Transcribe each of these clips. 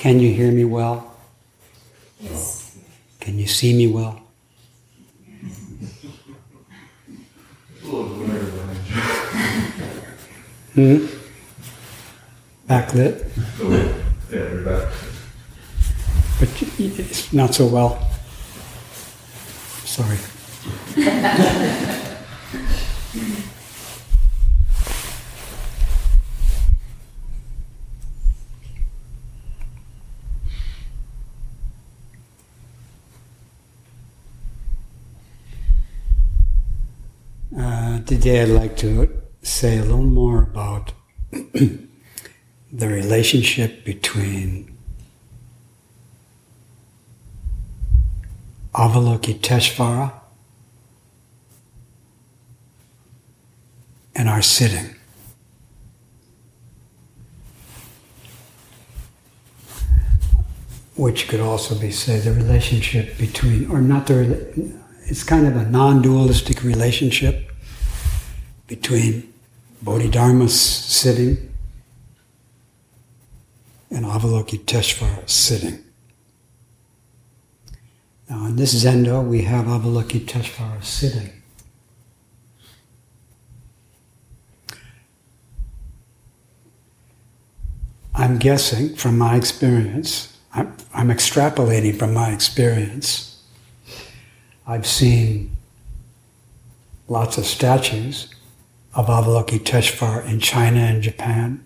Can you hear me well? Yes. Can you see me well? Hmm? Backlit? Yeah, you're back. But it's not so well. Sorry. Uh, today, I'd like to say a little more about the relationship between Avalokiteshvara and our sitting. Which could also be, say, the relationship between, or not the, it's kind of a non dualistic relationship between Bodhidharma's sitting and Avalokiteshvara's sitting. Now, in this zendo, we have Avalokiteshvara sitting. I'm guessing from my experience, I'm, I'm extrapolating from my experience. I've seen lots of statues of Avalokiteshvara in China and Japan.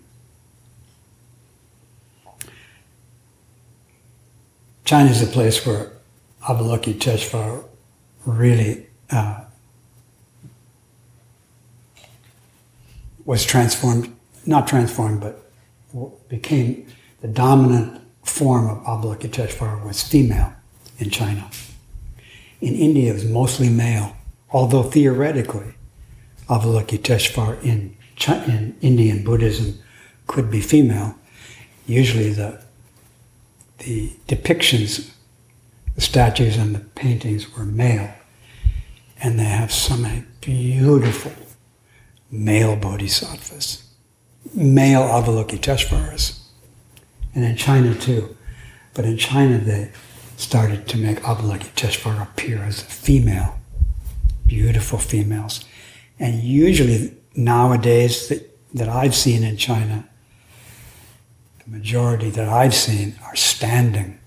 China is a place where Avalokiteshvara really uh, was transformed, not transformed, but became the dominant form of Avalokiteshvara was female in China. In India, it was mostly male, although theoretically, Avalokiteshvara in, in Indian Buddhism could be female. Usually, the the depictions, the statues and the paintings were male, and they have so many beautiful male bodhisattvas, male Avalokiteshvaras, and in China too. But in China, they started to make Avalokiteshvara appear as a female, beautiful females. And usually nowadays that, that I've seen in China, the majority that I've seen are standing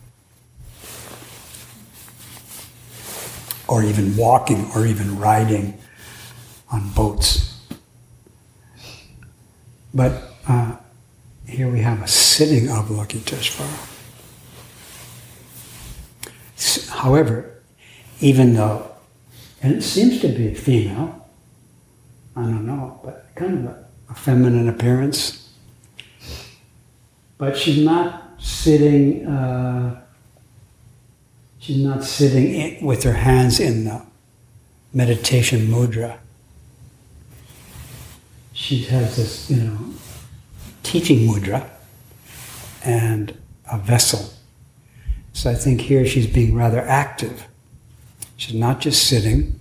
or even walking or even riding on boats. But uh, here we have a sitting Avalokiteshvara. However, even though, and it seems to be female, I don't know, but kind of a, a feminine appearance. But she's not sitting. Uh, she's not sitting in, with her hands in the meditation mudra. She has this, you know, teaching mudra and a vessel. So I think here she's being rather active. She's not just sitting,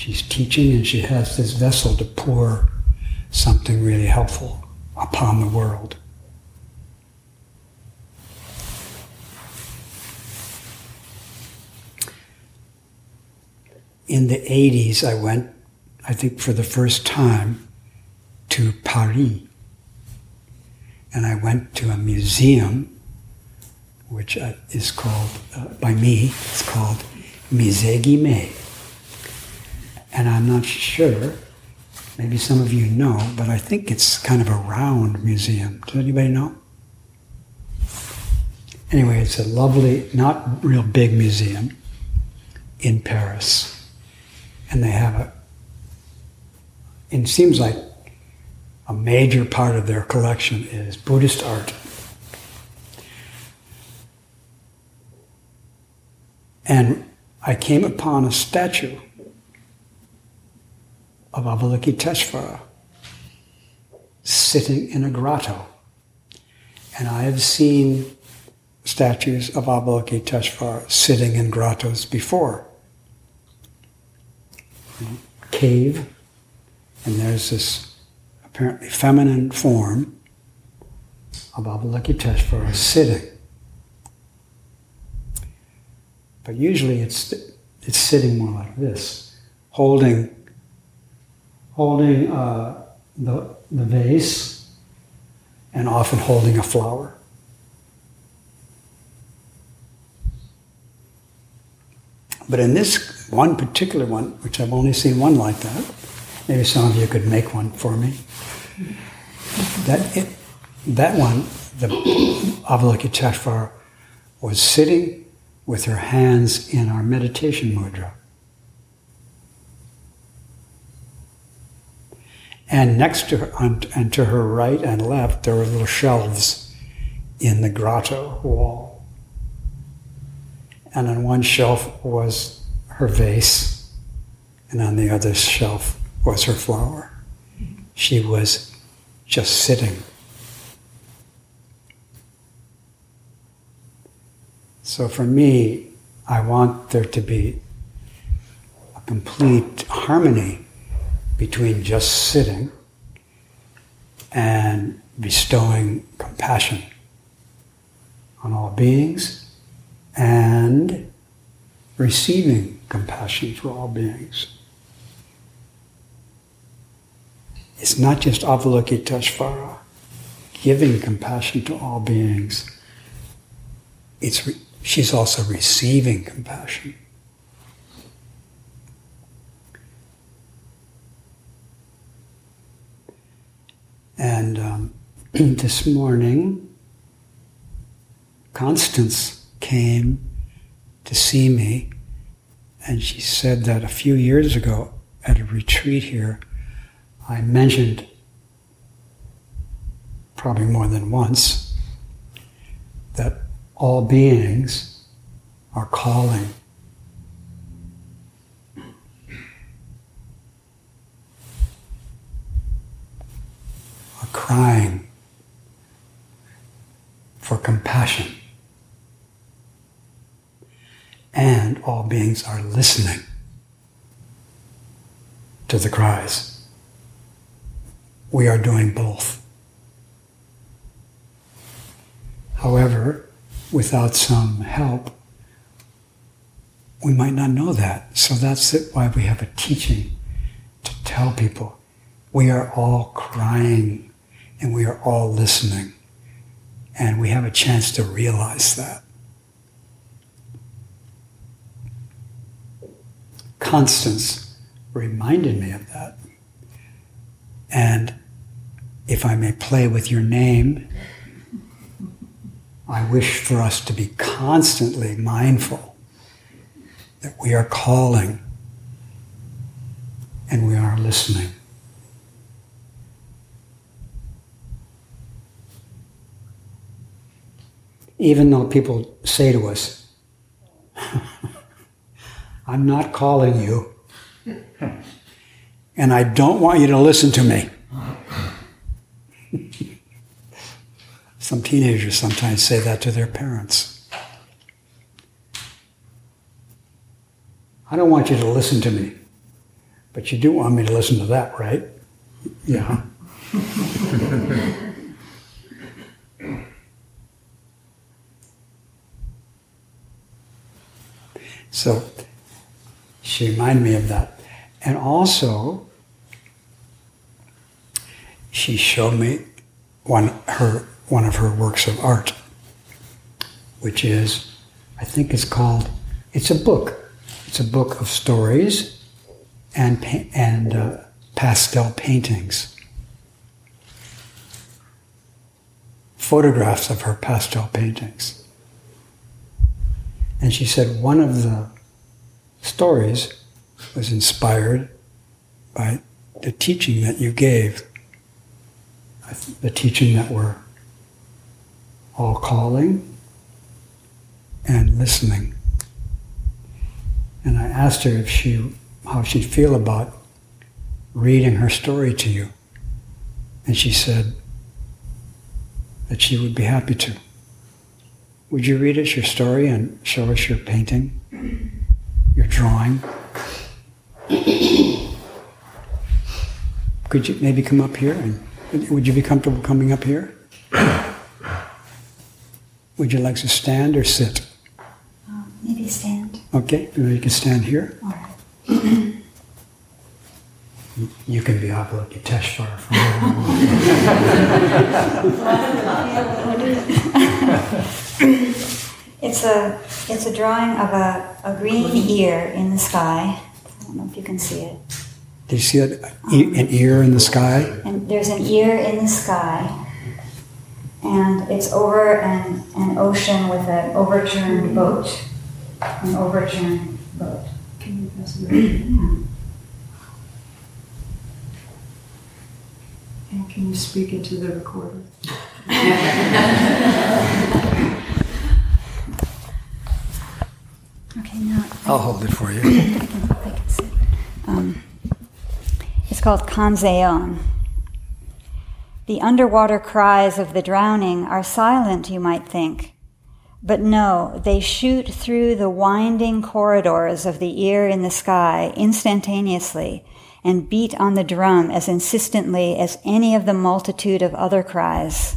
she's teaching and she has this vessel to pour something really helpful upon the world. In the 80s, I went, I think for the first time, to Paris. And I went to a museum, which uh, is called, uh, by me, it's called Musée Guimet. And I'm not sure, maybe some of you know, but I think it's kind of a round museum. Does anybody know? Anyway, it's a lovely, not real big museum in Paris. And they have a, it seems like a major part of their collection is Buddhist art. And I came upon a statue of Avalokiteshvara sitting in a grotto. And I have seen statues of Avalokiteshvara sitting in grottos before. Cave, and there's this apparently feminine form of Avalokiteshvara sitting. But usually it's, it's sitting more like this, holding, holding uh, the, the vase and often holding a flower. But in this one particular one, which I've only seen one like that, maybe some of you could make one for me. That, it, that one, the Avalokiteshvara, was sitting with her hands in our meditation mudra. And next to her, and to her right and left, there were little shelves in the grotto wall and on one shelf was her vase, and on the other shelf was her flower. She was just sitting. So for me, I want there to be a complete harmony between just sitting and bestowing compassion on all beings and receiving compassion for all beings. It's not just Avalokiteshvara, giving compassion to all beings. It's she's also receiving compassion. And um, this morning, Constance came to see me, and she said that a few years ago at a retreat here, I mentioned probably more than once that all beings are calling. Crying for compassion and all beings are listening to the cries. We are doing both. However, without some help, we might not know that. So that's why we have a teaching to tell people we are all crying and we are all listening. And we have a chance to realize that. Constance reminded me of that. And if I may play with your name, I wish for us to be constantly mindful that we are calling and we are listening. Even though people say to us, I'm not calling you. And I don't want you to listen to me. Some teenagers sometimes say that to their parents. I don't want you to listen to me, but you do want me to listen to that, right? Yeah. So she reminded me of that. And also, she showed me one, her, one of her works of art, which is, I think it's called, it's a book. It's a book of stories and, and uh, pastel paintings. Photographs of her pastel paintings. And she said one of the stories was inspired by the teaching that you gave, the teaching that we're all calling and listening. And I asked her if she, how she'd feel about reading her story to you. And she said that she would be happy to. Would you read us your story and show us your painting? your drawing. Could you maybe come up here and would you be comfortable coming up here? Would you like to stand or sit? Uh, maybe stand. Okay, you can stand here. All right. You can be Avalokiteshvara from It's a it's a drawing of a, a green ear in the sky. I don't know if you can see it. Do you see it? E- An ear in the sky? And there's an ear in the sky, and it's over an, an ocean with an overturned boat. An overturned boat. Can you pass it around? And can you speak into the recorder? Okay, now I'll hold it for you. I can, I can sit. Um, it's called Kanzeon. The underwater cries of the drowning are silent, you might think. But no, they shoot through the winding corridors of the ear in the sky instantaneously and beat on the drum as insistently as any of the multitude of other cries.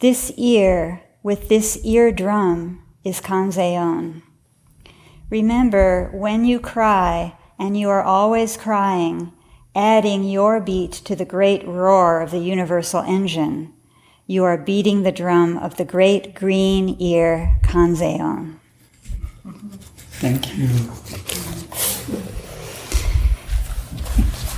This ear with this ear drum is Kanzeon. Remember, when you cry, and you are always crying, adding your beat to the great roar of the universal engine, you are beating the drum of the great green ear Kanzeon. Thank you.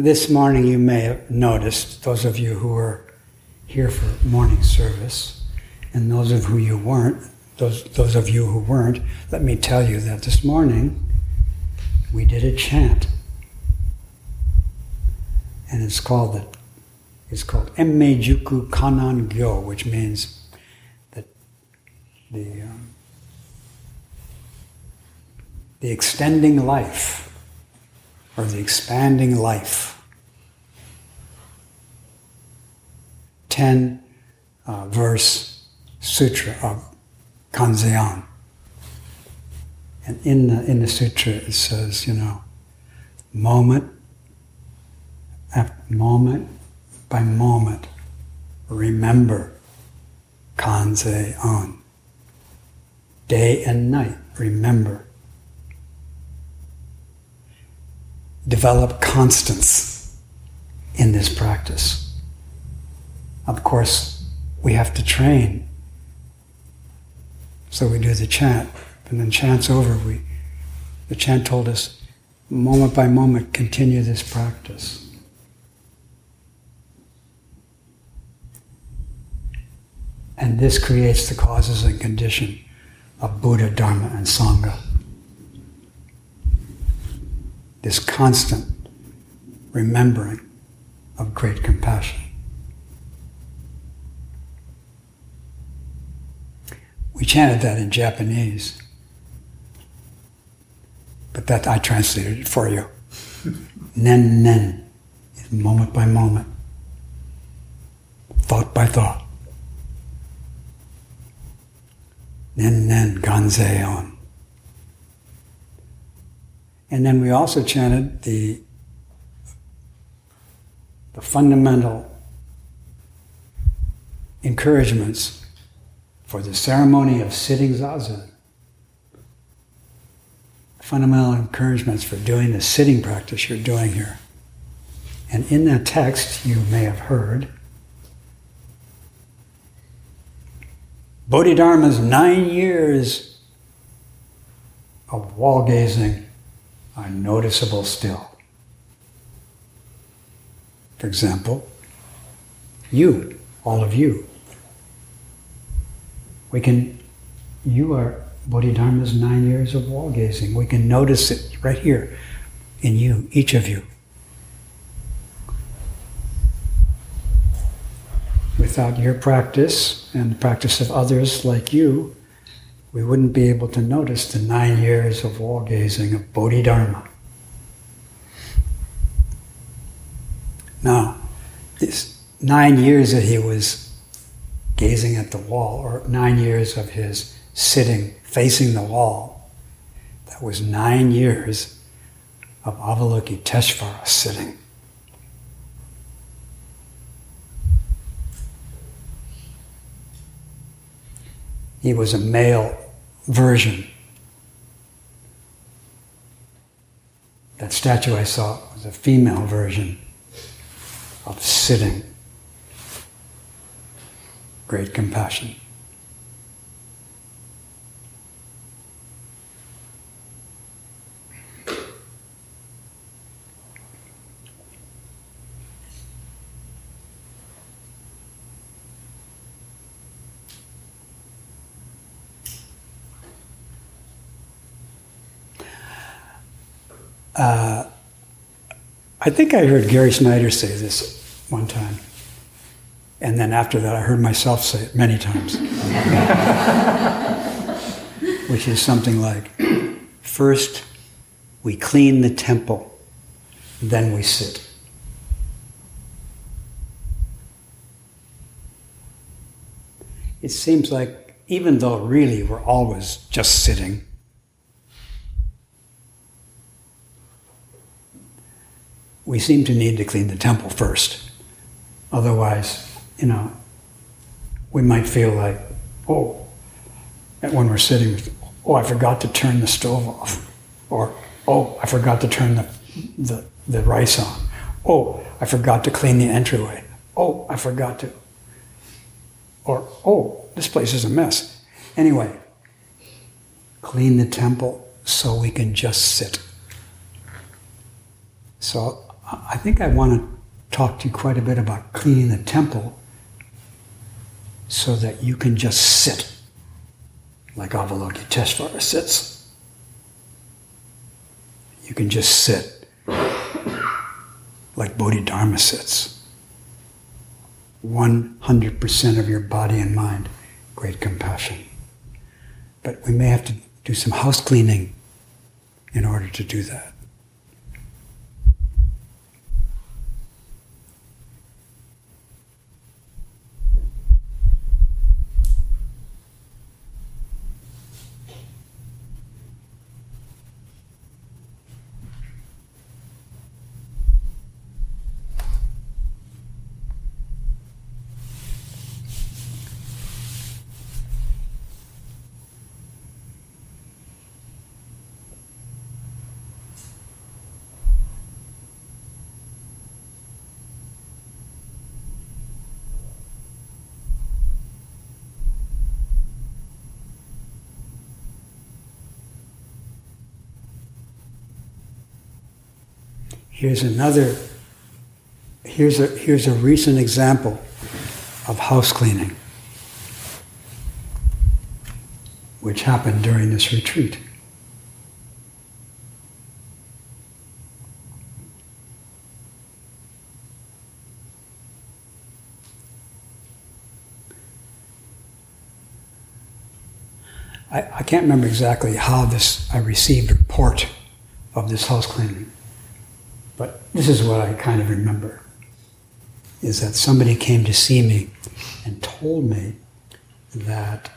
This morning, you may have noticed, those of you who were here for morning service, and those of who you weren't, those, those of you who weren't, let me tell you that this morning we did a chant. And it's called the, it's called Enmei Jukku Kannon Gyo, which means that the um, the extending life or the expanding life. 10 uh, verse sutra of Kanzeon. And in the, in the sutra it says, you know, moment after moment by moment, remember Kanzeon. Day and night, remember develop constance in this practice. Of course, we have to train. So we do the chant, and then chant's over. We, the chant told us, moment by moment, continue this practice. And this creates the causes and condition of Buddha, Dharma, and Sangha this constant remembering of great compassion. We chanted that in Japanese, but that I translated it for you. nen nen, moment by moment, thought by thought. Nen nen Kanzeon. And then we also chanted the, the fundamental encouragements for the ceremony of sitting zazen. Fundamental encouragements for doing the sitting practice you're doing here. And in that text, you may have heard Bodhidharma's nine years of wall gazing are noticeable still. For example, you, all of you. We can, you are Bodhidharma's nine years of wall gazing. We can notice it right here in you, each of you. Without your practice and the practice of others like you, we wouldn't be able to notice the nine years of wall gazing of Bodhidharma. Now, this nine years that he was gazing at the wall, or nine years of his sitting facing the wall, that was nine years of Avalokiteshvara sitting. He was a male version. That statue I saw was a female version of sitting. Great compassion. I think I heard Gary Snyder say this one time. And then after that, I heard myself say it many times. Which is something like first we clean the temple, then we sit. It seems like even though really we're always just sitting, we seem to need to clean the temple first. Otherwise, you know, we might feel like, oh, when we're sitting, oh, I forgot to turn the stove off. Or, oh, I forgot to turn the, the, the rice on. Oh, I forgot to clean the entryway. Oh, I forgot to. Or, oh, this place is a mess. Anyway, clean the temple so we can just sit. So I think I want to talk to you quite a bit about cleaning the temple so that you can just sit like Avalokiteshvara sits. You can just sit like Bodhidharma sits. 100% of your body and mind, great compassion. But we may have to do some house cleaning in order to do that. Here's another, here's a, here's a recent example of house cleaning, which happened during this retreat. I, I can't remember exactly how this I received a report of this house cleaning. But this is what I kind of remember is that somebody came to see me and told me that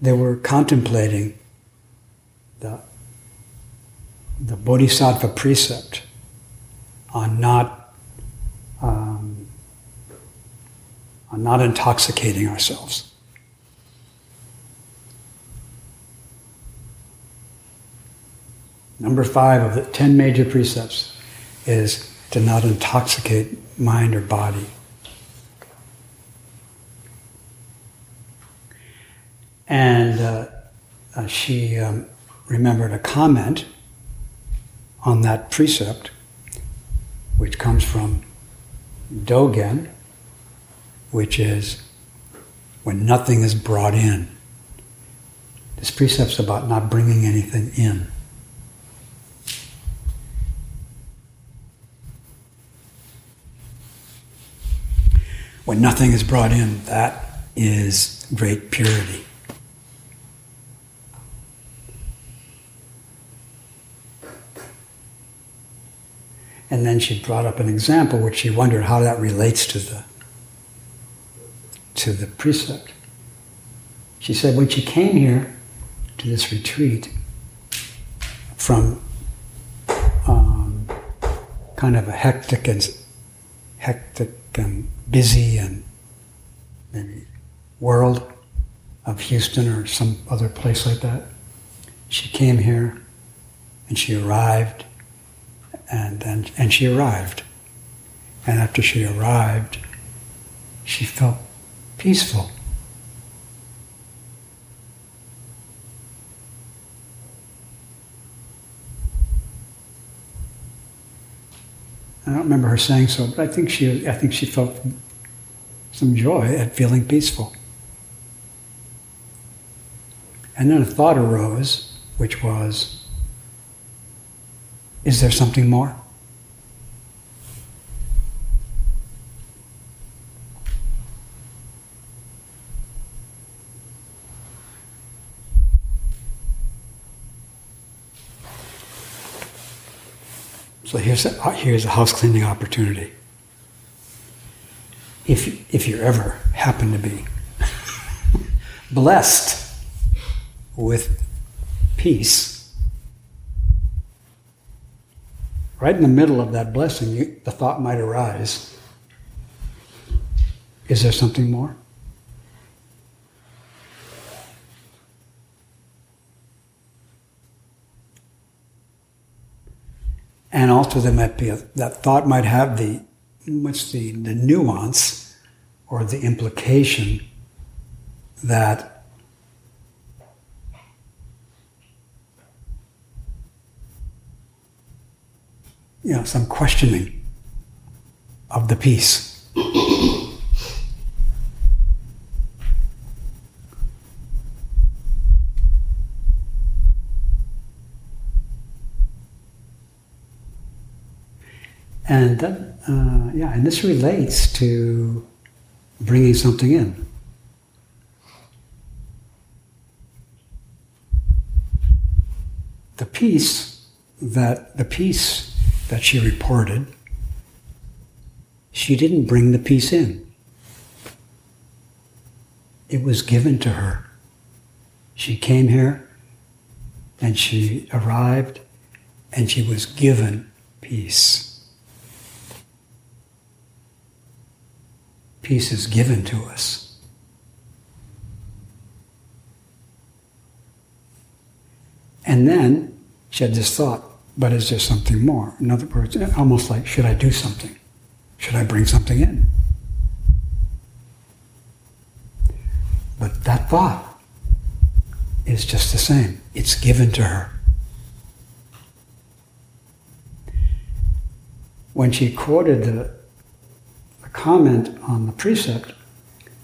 they were contemplating the, the bodhisattva precept on not um, on not intoxicating ourselves. Number five of the ten major precepts is to not intoxicate mind or body. And uh, uh, she um, remembered a comment on that precept, which comes from Dogen, which is when nothing is brought in. This precept's about not bringing anything in. When nothing is brought in, that is great purity. And then she brought up an example which she wondered how that relates to the to the precept. She said when she came here to this retreat from um, kind of a hectic and hectic and busy and maybe world of Houston or some other place like that. She came here and she arrived and then and she arrived. And after she arrived, she felt peaceful. I don't remember her saying so, but I think she I think she felt some joy at feeling peaceful. And then a thought arose, which was, is there something more? So here's a, uh, here's a house cleaning opportunity. If, if you ever happen to be blessed with peace, right in the middle of that blessing, you, the thought might arise Is there something more? And also, there might be a, that thought might have the what's the, the nuance or the implication that you know some questioning of the peace. And uh, yeah, and this relates to bringing something in. The peace that the peace that she reported, she didn't bring the peace in. It was given to her. She came here and she arrived and she was given peace. Peace is given to us. And then she had this thought, but is there something more? In other words, almost like, should I do something? Should I bring something in? But that thought is just the same. It's given to her. When she quoted the comment on the precept,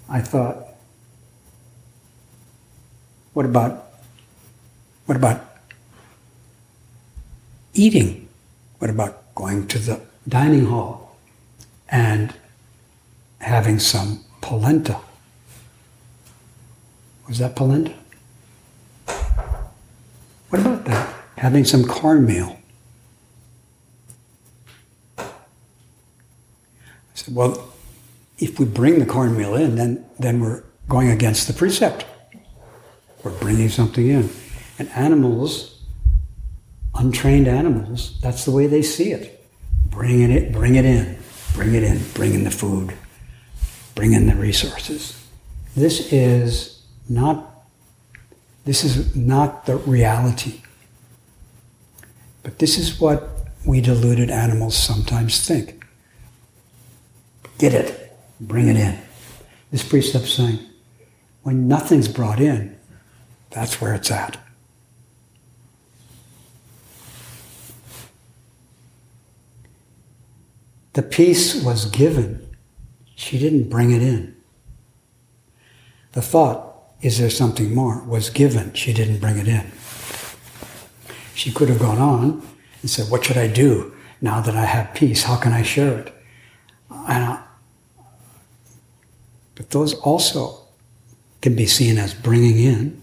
I thought, what about what about eating? What about going to the dining hall and having some polenta? Was that polenta? What about that? Having some cornmeal. Well, if we bring the cornmeal in, then, then we're going against the precept. We're bringing something in. And animals, untrained animals, that's the way they see it. Bring it, bring it in, bring it in, bring in the food, bring in the resources. This is not, this is not the reality. But this is what we deluded animals sometimes think. Get it. Bring it in. This precept's saying, when nothing's brought in, that's where it's at. The peace was given. She didn't bring it in. The thought, is there something more, was given. She didn't bring it in. She could have gone on and said, What should I do now that I have peace? How can I share it? But those also can be seen as bringing in,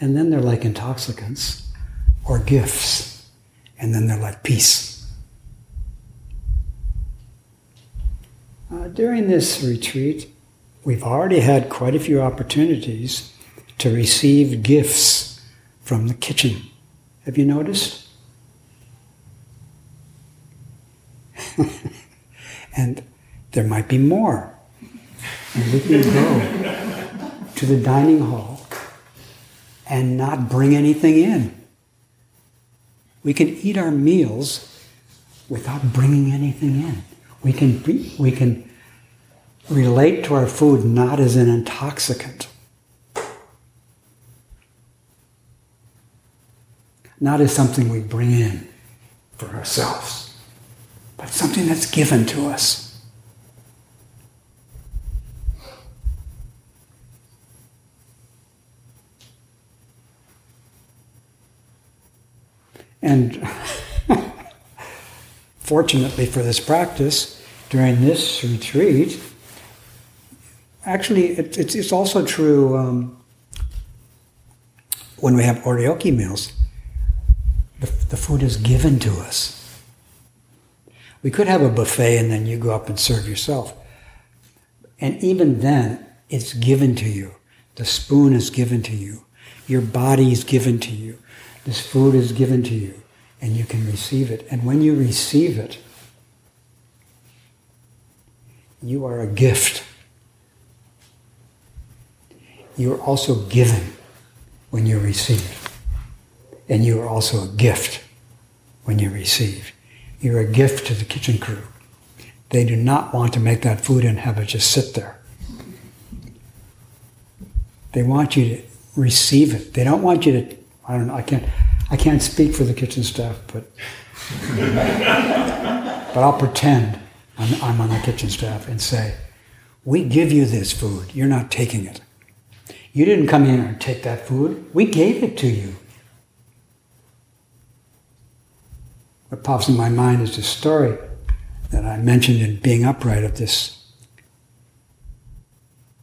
and then they're like intoxicants or gifts, and then they're like peace. Uh, during this retreat, we've already had quite a few opportunities to receive gifts from the kitchen. Have you noticed? and there might be more. And we can go to the dining hall and not bring anything in. We can eat our meals without bringing anything in. We can, be, we can relate to our food not as an intoxicant, not as something we bring in for ourselves, but something that's given to us. And fortunately for this practice, during this retreat, actually, it, it's, it's also true um, when we have oryoki meals. The, the food is given to us. We could have a buffet and then you go up and serve yourself. And even then, it's given to you. The spoon is given to you. Your body is given to you. This food is given to you, and you can receive it. And when you receive it, you are a gift. You're also given when you receive. And you are also a gift when you receive. You're a gift to the kitchen crew. They do not want to make that food and have it just sit there. They want you to receive it. They don't want you to I don't know. I can't. I can't speak for the kitchen staff, but but I'll pretend I'm, I'm on the kitchen staff and say, "We give you this food. You're not taking it. You didn't come in and take that food. We gave it to you." What pops in my mind is the story that I mentioned in Being Upright of this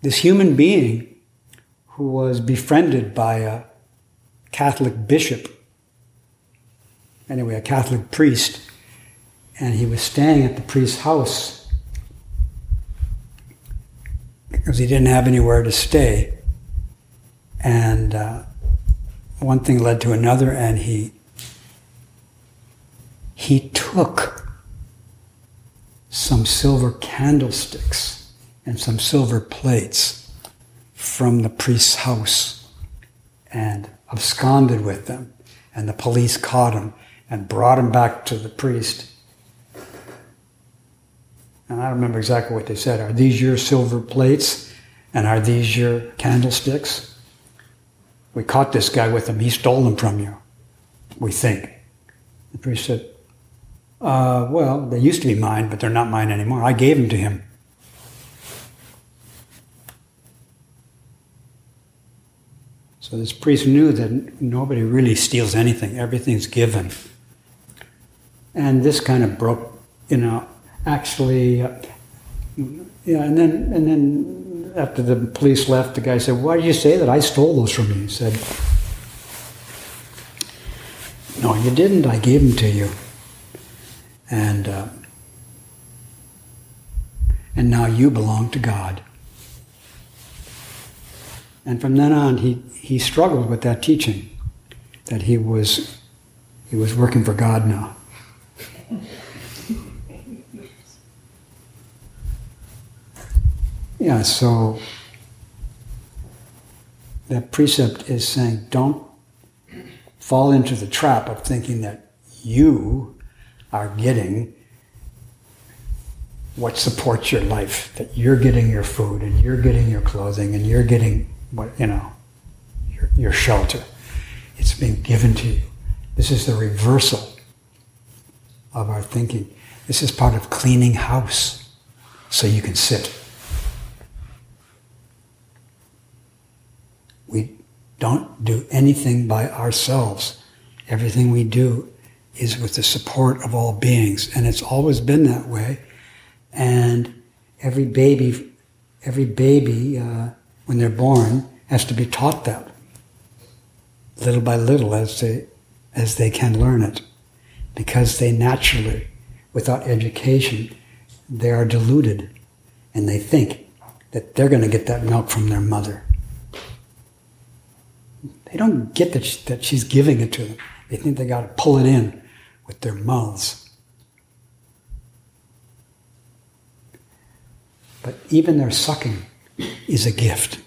this human being who was befriended by a Catholic bishop, anyway, a Catholic priest, and he was staying at the priest's house because he didn't have anywhere to stay. And uh, one thing led to another, and he he took some silver candlesticks and some silver plates from the priest's house and absconded with them. And the police caught him and brought him back to the priest. And I don't remember exactly what they said. Are these your silver plates? And are these your candlesticks? We caught this guy with them. He stole them from you, we think. The priest said, uh, Well, they used to be mine, but they're not mine anymore. I gave them to him. So this priest knew that nobody really steals anything, everything's given. And this kind of broke, you know, actually, uh, yeah, and then, and then after the police left, the guy said, Why did you say that? I stole those from you. He said, No, you didn't. I gave them to you. And, uh, and now you belong to God. And from then on, he, he struggled with that teaching that he was, he was working for God now. Yeah, so that precept is saying don't fall into the trap of thinking that you are getting what supports your life, that you're getting your food and you're getting your clothing and you're getting what, you know, your, your shelter. It's been given to you. This is the reversal of our thinking. This is part of cleaning house so you can sit. We don't do anything by ourselves. Everything we do is with the support of all beings, and it's always been that way. And every baby, every baby, uh, when they're born, has to be taught that little by little as they as they can learn it, because they naturally, without education, they are deluded, and they think that they're going to get that milk from their mother. They don't get that, she, that she's giving it to them. They think they got to pull it in with their mouths. But even their sucking is a gift.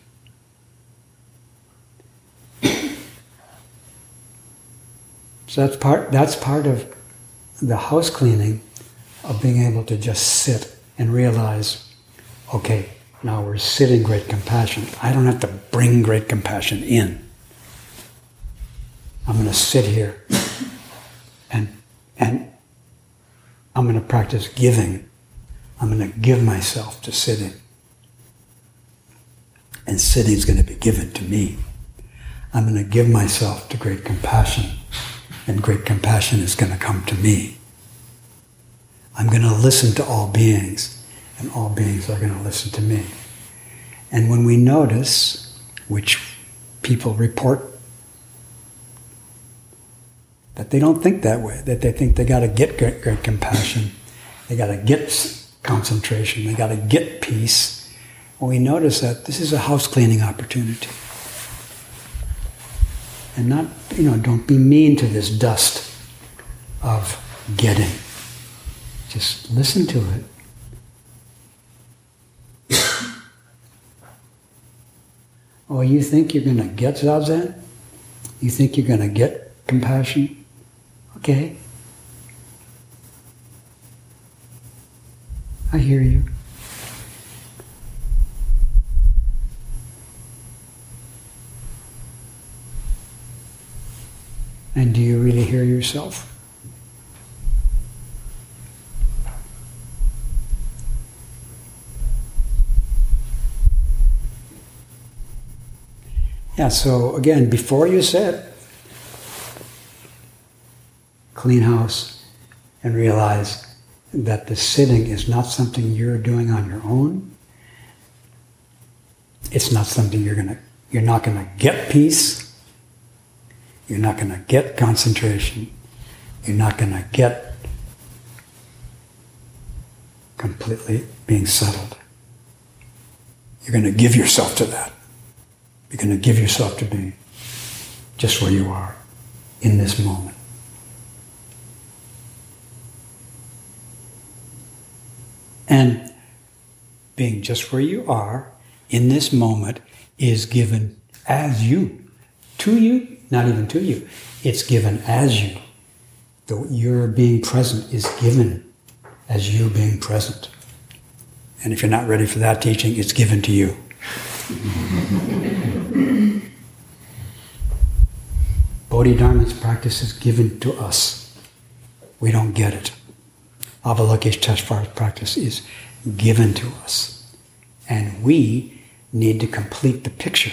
So that's part, that's part of the house cleaning of being able to just sit and realize, okay, now we're sitting great compassion. I don't have to bring great compassion in. I'm going to sit here and, and I'm going to practice giving. I'm going to give myself to sitting. And sitting is going to be given to me. I'm going to give myself to great compassion, and great compassion is going to come to me. I'm going to listen to all beings, and all beings are going to listen to me. And when we notice, which people report that they don't think that way, that they think they got to get great, great compassion, they got to get concentration, they got to get peace. Well, we notice that this is a house cleaning opportunity. And not, you know, don't be mean to this dust of getting. Just listen to it. oh, you think you're going to get zazen? You think you're going to get compassion? Okay. I hear you. And do you really hear yourself? Yeah, so again, before you sit, clean house, and realize that the sitting is not something you're doing on your own. It's not something you're gonna you're not gonna get peace. You're not gonna get concentration. You're not gonna get completely being settled. You're gonna give yourself to that. You're gonna give yourself to being just where you are in this moment. And being just where you are in this moment is given as you. To you, not even to you. It's given as you. The, your being present is given as you being present. And if you're not ready for that teaching, it's given to you. Bodhidharma's practice is given to us. We don't get it. Avalokiteshvara's practice is given to us. And we need to complete the picture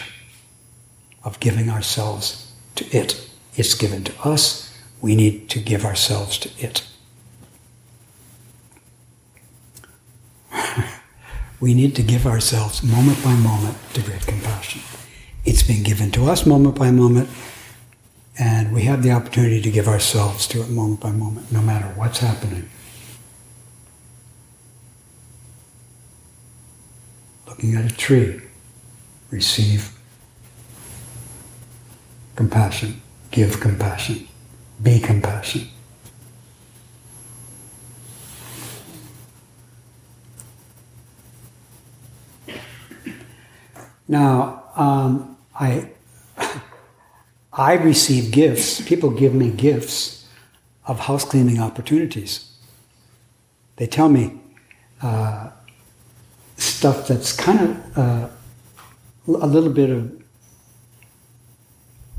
of giving ourselves to it. It's given to us. We need to give ourselves to it. we need to give ourselves moment by moment to great compassion. It's been given to us moment by moment, and we have the opportunity to give ourselves to it moment by moment, no matter what's happening. looking at a tree, receive compassion, give compassion, be compassion. Now, um, I, I receive gifts. People give me gifts of house cleaning opportunities. They tell me, uh, stuff that's kind of uh, a little bit of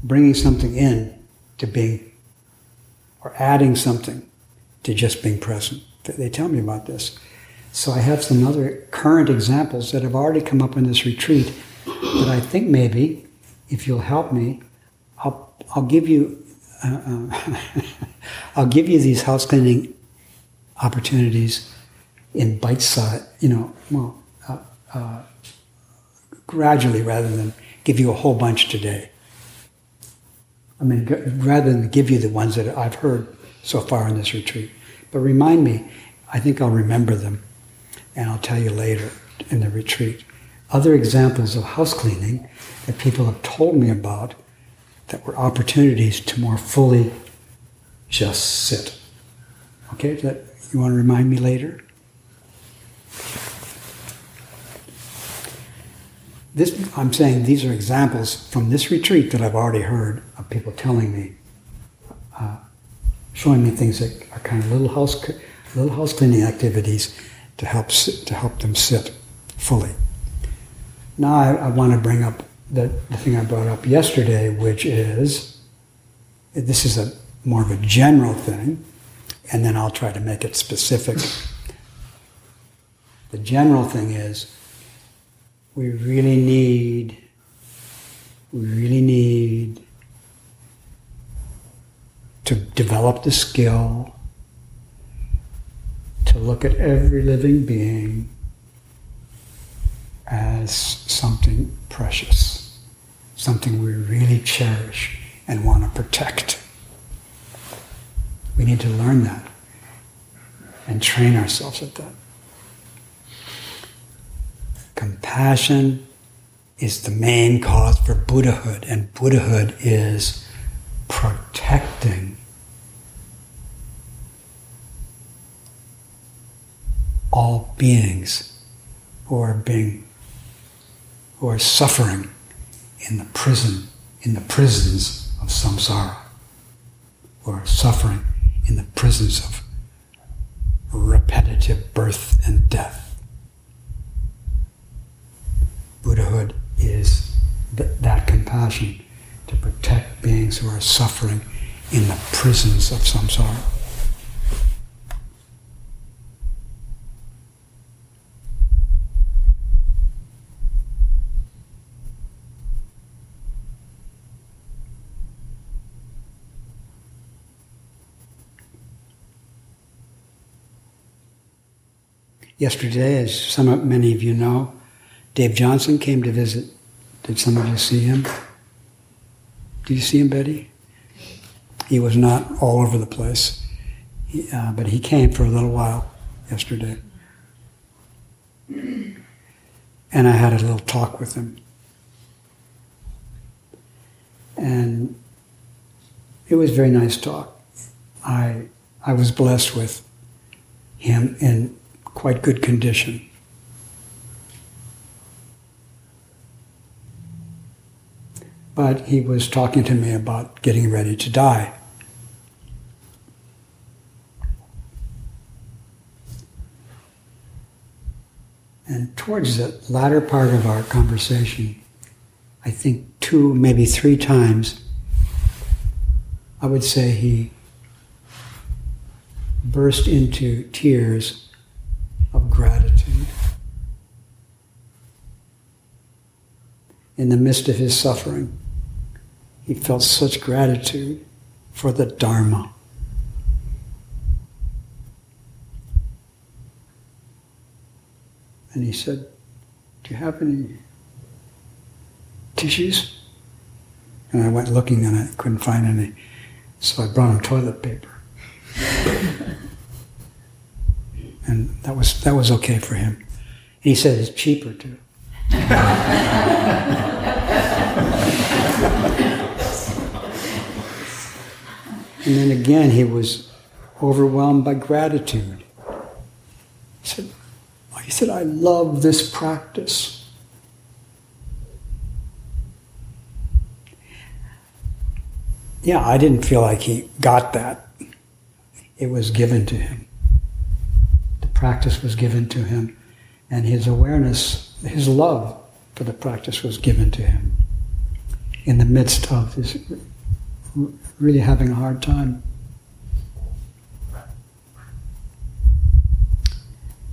bringing something in to being, or adding something to just being present. They tell me about this. So I have some other current examples that have already come up in this retreat that I think maybe, if you'll help me, I'll, I'll give you uh, uh, I'll give you these house cleaning opportunities in bite size, you know, well, uh, uh, gradually rather than give you a whole bunch today. I mean, rather than give you the ones that I've heard so far in this retreat. But remind me, I think I'll remember them and I'll tell you later in the retreat. Other examples of house cleaning that people have told me about that were opportunities to more fully just sit. Okay, that you want to remind me later? This, I'm saying these are examples from this retreat that I've already heard of people telling me, uh, showing me things that are kind of little house, little house cleaning activities to help to help them sit fully. Now I, I want to bring up the, the thing I brought up yesterday, which is this is a more of a general thing, and then I'll try to make it specific. The general thing is we really need we really need to develop the skill to look at every living being as something precious, something we really cherish and want to protect. We need to learn that and train ourselves at that. Compassion is the main cause for Buddhahood, and Buddhahood is protecting all beings who are being who are suffering in the prison, in the prisons of samsara, who are suffering in the prisons of repetitive birth and death. Buddhahood is th- that compassion to protect beings who are suffering in the prisons of samsara. Yesterday, as some many of you know, Dave Johnson came to visit. Did some of you see him? Did you see him, Betty? He was not all over the place, he, uh, but he came for a little while yesterday. And I had a little talk with him. And it was very nice talk. I, I was blessed with him in quite good condition. But he was talking to me about getting ready to die. And towards the latter part of our conversation, I think two, maybe three times, I would say he burst into tears of gratitude. In the midst of his suffering, he felt such gratitude for the Dharma. And he said, Do you have any tissues? And I went looking and I couldn't find any. So I brought him toilet paper. and that was that was okay for him. He said it's cheaper too. and then again, he was overwhelmed by gratitude. He said, he said, I love this practice. Yeah, I didn't feel like he got that. It was given to him The practice was given to him, and his awareness, his love for the practice was given to him in the midst of his really having a hard time.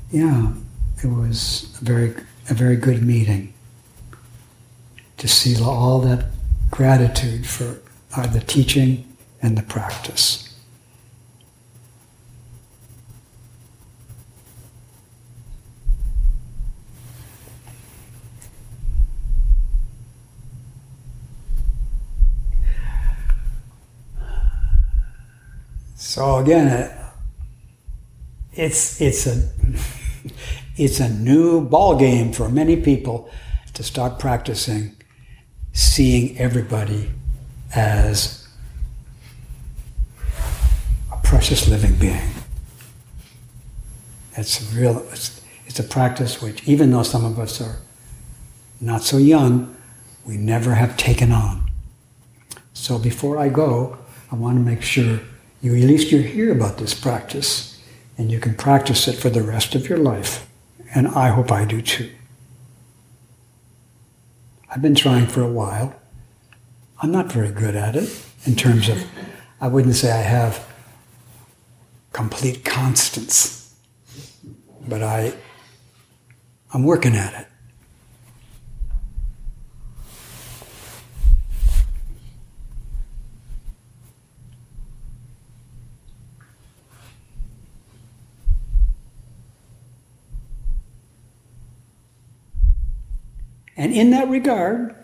Yeah, it was a very, a very good meeting to see all that gratitude for uh, the teaching and the practice. So again, it's it's a it's a new ball game for many people to start practicing seeing everybody as a precious living being. It's real it's, it's a practice which even though some of us are not so young, we never have taken on. So before I go, I want to make sure you at least you hear about this practice and you can practice it for the rest of your life. And I hope I do too. I've been trying for a while. I'm not very good at it in terms of, I wouldn't say I have complete constance, but I, I'm working at it. And in that regard,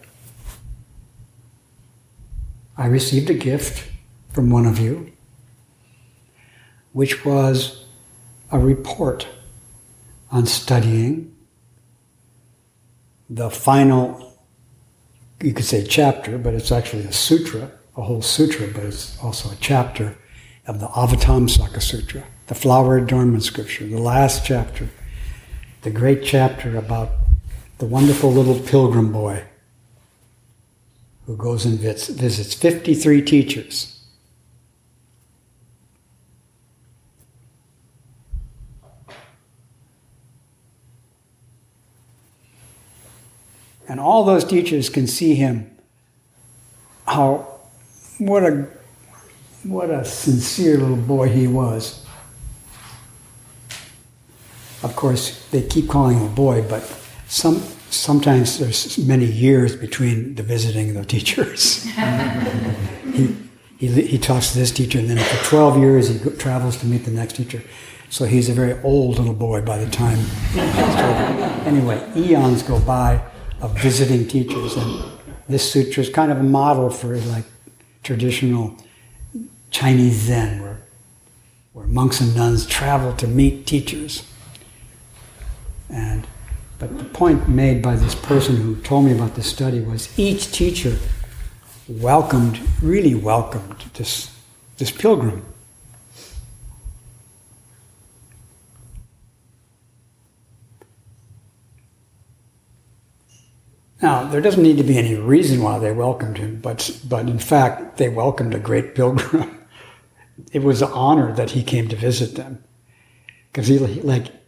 I received a gift from one of you, which was a report on studying the final, you could say chapter, but it's actually a sutra, a whole sutra, but it's also a chapter of the Avatamsaka Sutra, the flower adornment scripture, the last chapter, the great chapter about the wonderful little pilgrim boy who goes and visits 53 teachers. And all those teachers can see him how what a what a sincere little boy he was. Of course, they keep calling him a boy, but some sometimes there's many years between the visiting the teachers. he, he, he talks to this teacher, and then after 12 years, he travels to meet the next teacher. So he's a very old little boy by the time. anyway, eons go by of visiting teachers, and this sutra is kind of a model for like traditional Chinese Zen, where, where monks and nuns travel to meet teachers. And but the point made by this person who told me about this study was each teacher welcomed, really welcomed this, this pilgrim. Now, there doesn't need to be any reason why they welcomed him, but, but in fact, they welcomed a great pilgrim. it was an honor that he came to visit them. Because he, like,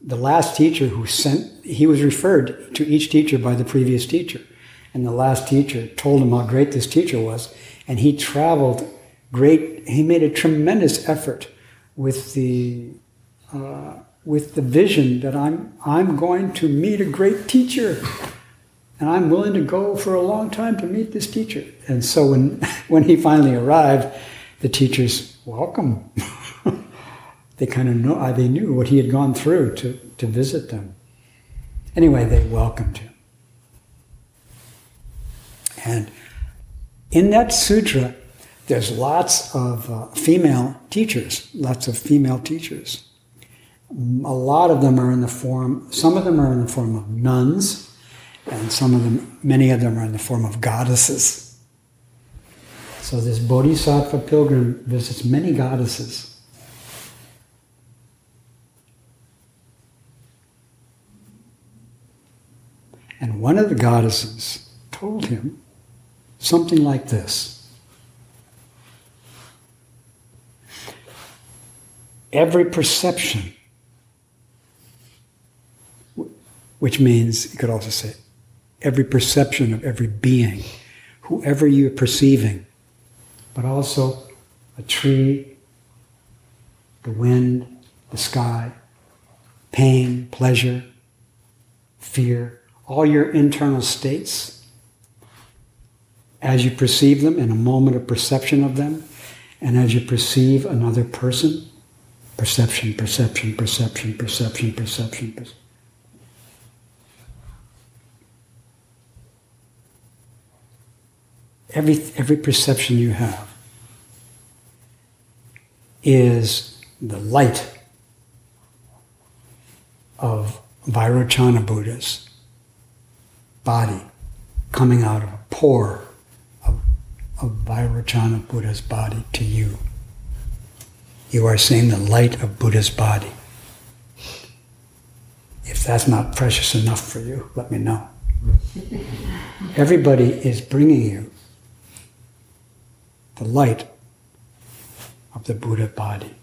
the last teacher who sent, he was referred to each teacher by the previous teacher. And the last teacher told him how great this teacher was. And he traveled great, he made a tremendous effort with the, uh, with the vision that I'm, I'm going to meet a great teacher. And I'm willing to go for a long time to meet this teacher. And so when, when he finally arrived, the teachers, welcome. they kind of know, uh, they knew what he had gone through to, to visit them. Anyway, they welcomed him. And in that sutra, there's lots of uh, female teachers, lots of female teachers. A lot of them are in the form, some of them are in the form of nuns, and some of them, many of them are in the form of goddesses. So this bodhisattva pilgrim visits many goddesses. And one of the goddesses told him something like this. Every perception, which means, you could also say, every perception of every being, whoever you're perceiving, but also a tree, the wind, the sky, pain, pleasure, fear, all your internal states as you perceive them in a moment of perception of them, and as you perceive another person, perception, perception, perception, perception, perception. perception. Every, every perception you have is the light of Vairochana Buddha's body coming out of a pore of, of Vairochana Buddha's body to you. You are seeing the light of Buddha's body. If that's not precious enough for you, let me know. Everybody is bringing you the light of the Buddha body.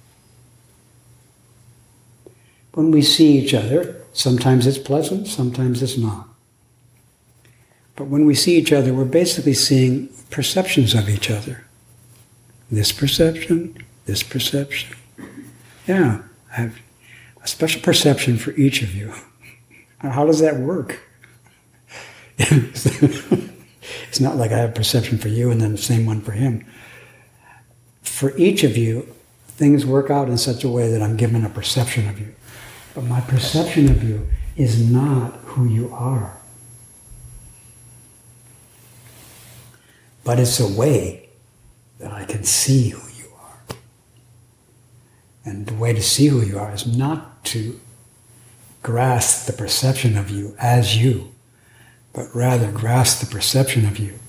When we see each other, sometimes it's pleasant, sometimes it's not. But when we see each other, we're basically seeing perceptions of each other. This perception, this perception. Yeah, I have a special perception for each of you. How does that work? it's not like I have perception for you and then the same one for him. For each of you, things work out in such a way that I'm given a perception of you. But my perception of you is not who you are. But it's a way that I can see who you are. And the way to see who you are is not to grasp the perception of you as you, but rather grasp the perception of you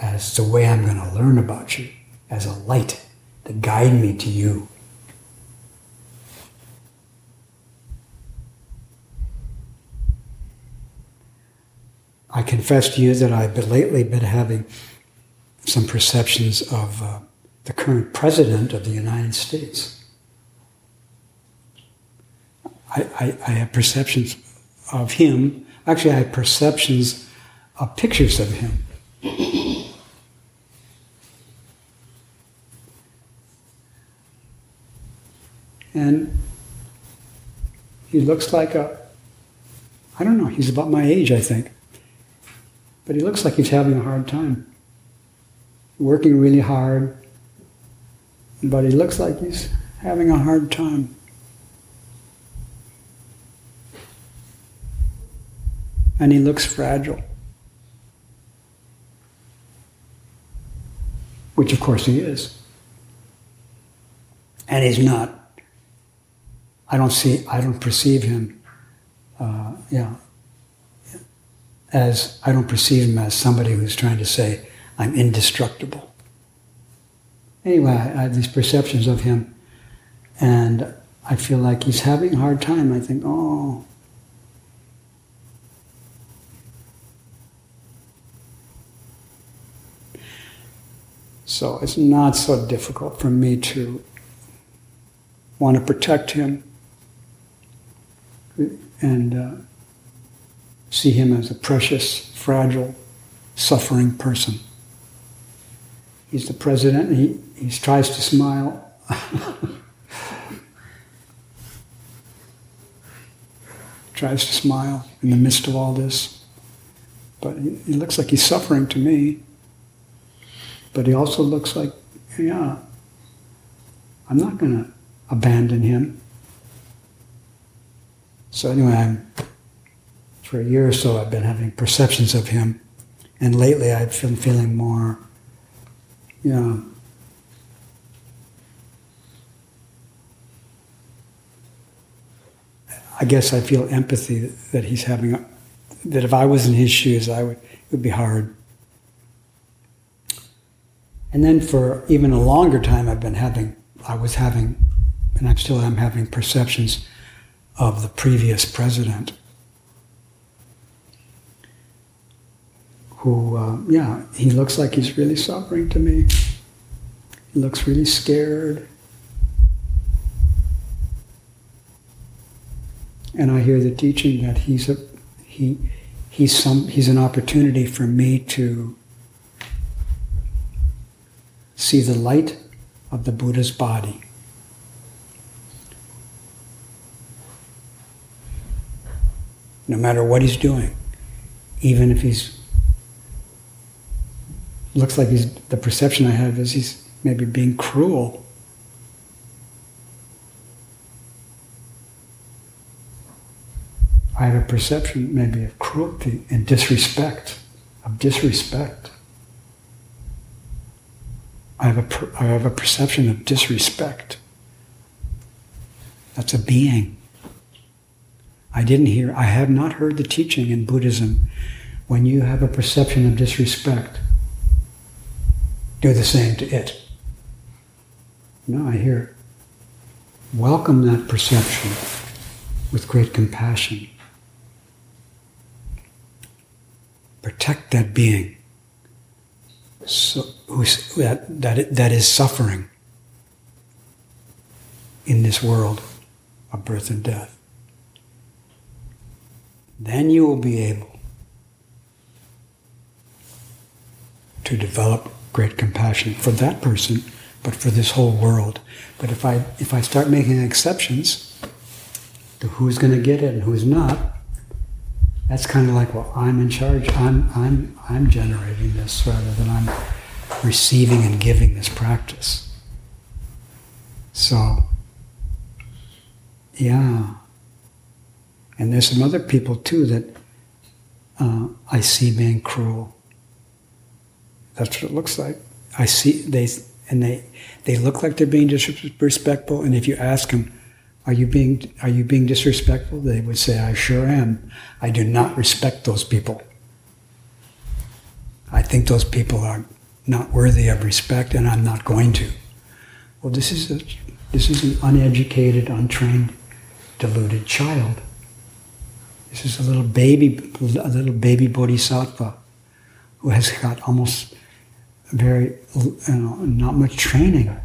as the way I'm going to learn about you, as a light to guide me to you. I confess to you that I've lately been having some perceptions of uh, the current president of the United States. I, I, I, have perceptions of him. Actually, I have perceptions of pictures of him. And he looks like a, I don't know, he's about my age, I think. But he looks like he's having a hard time. Working really hard, but he looks like he's having a hard time. And he looks fragile. Which, of course, he is. And he's not, I don't see, I don't perceive him, uh, yeah, as I don't perceive him as somebody who's trying to say, I'm indestructible. Anyway, I have these perceptions of him, and I feel like he's having a hard time. I think, oh. So it's not so difficult for me to want to protect him and uh, see him as a precious, fragile, suffering person. He's the president, and he, he tries to smile. tries to smile in the midst of all this. But he, he looks like he's suffering to me. But he also looks like, yeah, I'm not going to abandon him. So anyway, I'm for a year or so, I've been having perceptions of him, and lately I've been feeling more, know, I guess I feel empathy that he's having. That if I was in his shoes, I would. It would be hard. And then for even a longer time, I've been having. I was having, and I still am having perceptions of the previous president who, uh, yeah, he looks like he's really suffering to me. He looks really scared. And I hear the teaching that he's a he he's some he's an opportunity for me to see the light of the Buddha's body. no matter what he's doing, even if he's looks like he's the perception I have is he's maybe being cruel. I have a perception maybe of cruelty and disrespect, of disrespect. I have a, per, I have a perception of disrespect. That's a being. I didn't hear, I have not heard the teaching in Buddhism. When you have a perception of disrespect, do the same to it. No, I hear, welcome that perception with great compassion. Protect that being so, who's, that, that, that is suffering in this world of birth and death. Then you will be able to develop great compassion for that person, but for this whole world. But if I if I start making exceptions to who's going to get it and who's not, that's kind of like, well, I'm in charge. I'm I'm I'm generating this rather than I'm receiving and giving this practice. So, yeah. And there's some other people too that uh, I see being cruel. That's what it looks like. I see they and they they look like they're being disrespectful. And if you ask them, "Are you being are you being disrespectful?" They would say, "I sure am. I do not respect those people. I think those people are not worthy of respect, and I'm not going to." Well, this is a, this is an uneducated, untrained, deluded child. This is a little baby, a little baby bodhisattva who has got almost very, you know, not much training.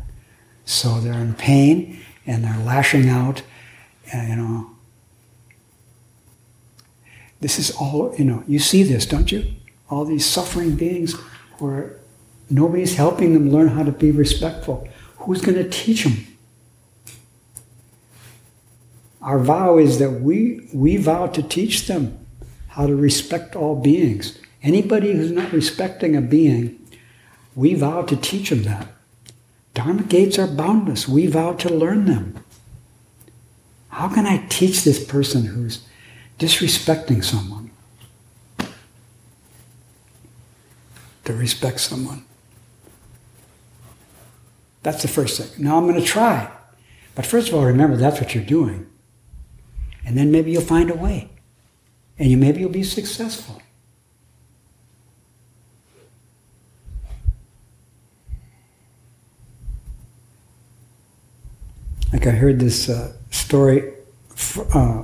So they're in pain and they're lashing out, and, you know. This is all, you know, you see this, don't you? All these suffering beings where nobody's helping them learn how to be respectful. Who's going to teach them? Our vow is that we, we vow to teach them how to respect all beings. Anybody who's not respecting a being we vow to teach them that. Dharma gates are boundless. We vow to learn them. How can I teach this person who's disrespecting someone to respect someone? That's the first thing. Now I'm going to try. But first of all, remember that's what you're doing. And then maybe you'll find a way. And you, maybe you'll be successful. Like I heard this uh, story uh,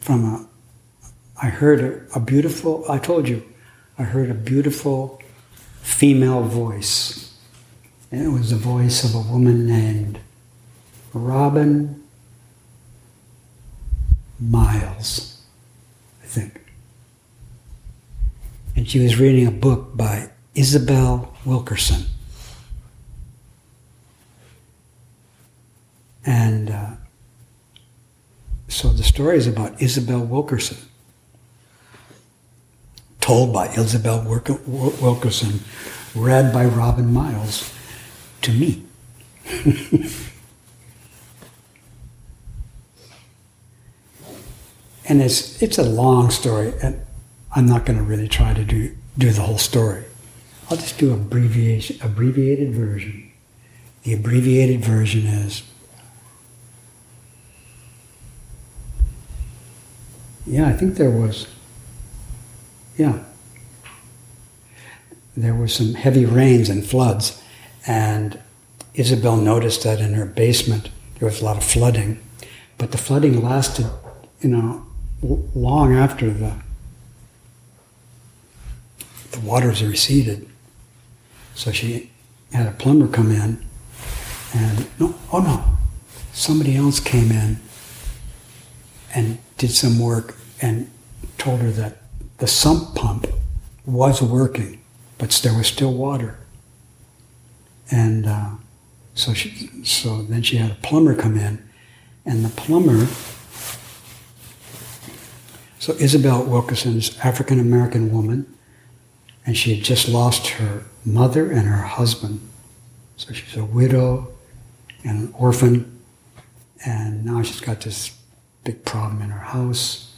from a, I heard a, a beautiful, I told you, I heard a beautiful female voice. And it was the voice of a woman named Robin Miles, I think. And she was reading a book by Isabel Wilkerson. And uh, so the story is about Isabel Wilkerson, told by Isabel Wilkerson, read by Robin Miles to me. and it's it's a long story, and I'm not going to really try to do do the whole story. I'll just do abbreviation abbreviated version. The abbreviated version is Yeah, I think there was. Yeah. There were some heavy rains and floods, and Isabel noticed that in her basement there was a lot of flooding, but the flooding lasted, you know, long after the the waters receded. So she had a plumber come in, and no, oh no, somebody else came in and did some work and told her that the sump pump was working, but there was still water. And uh, so she, so then she had a plumber come in, and the plumber So Isabel Wilkerson is African American woman, and she had just lost her mother and her husband. So she's a widow and an orphan, and now she's got this big problem in her house.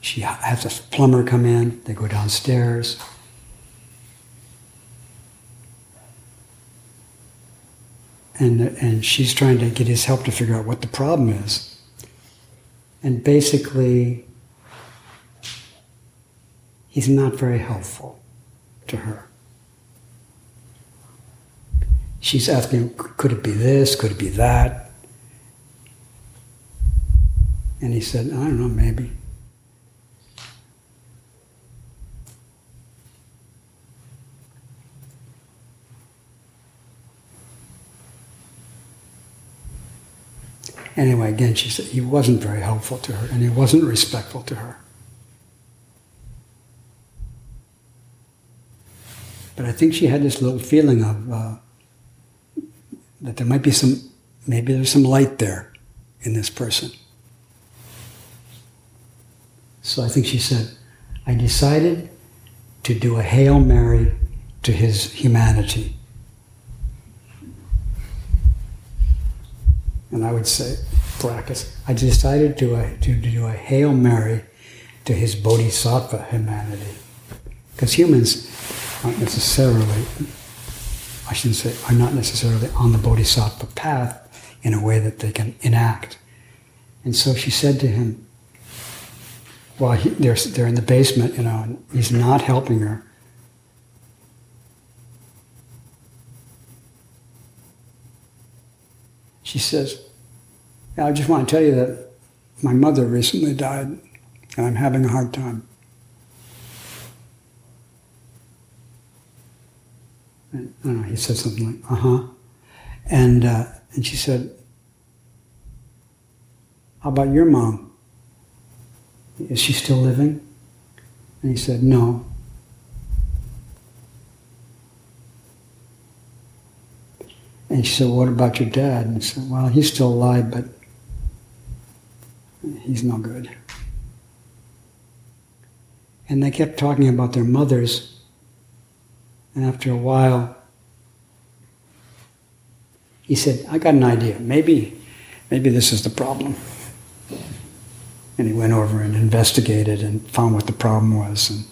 She has a plumber come in, they go downstairs. And, and she's trying to get his help to figure out what the problem is. And basically, he's not very helpful to her. She's asking, could it be this? Could it be that? And he said, I don't know, maybe. Anyway, again, she said he wasn't very helpful to her and he wasn't respectful to her. But I think she had this little feeling of uh, that there might be some, maybe there's some light there in this person. So I think she said, I decided to do a Hail Mary to his humanity. And I would say, brackets, I decided to, uh, to do a Hail Mary to his Bodhisattva humanity. Because humans aren't necessarily, I shouldn't say, are not necessarily on the Bodhisattva path in a way that they can enact. And so she said to him, while he, they're, they're in the basement, you know, and he's not helping her. She says, I just want to tell you that my mother recently died and I'm having a hard time. And, I don't know, he said something like, uh huh. And, uh, and she said, How about your mom? Is she still living? And he said, No. And she said, What about your dad? And he said, Well, he's still alive, but he's no good. And they kept talking about their mothers. And after a while, he said, I got an idea. Maybe, maybe this is the problem. And he went over and investigated and found what the problem was and,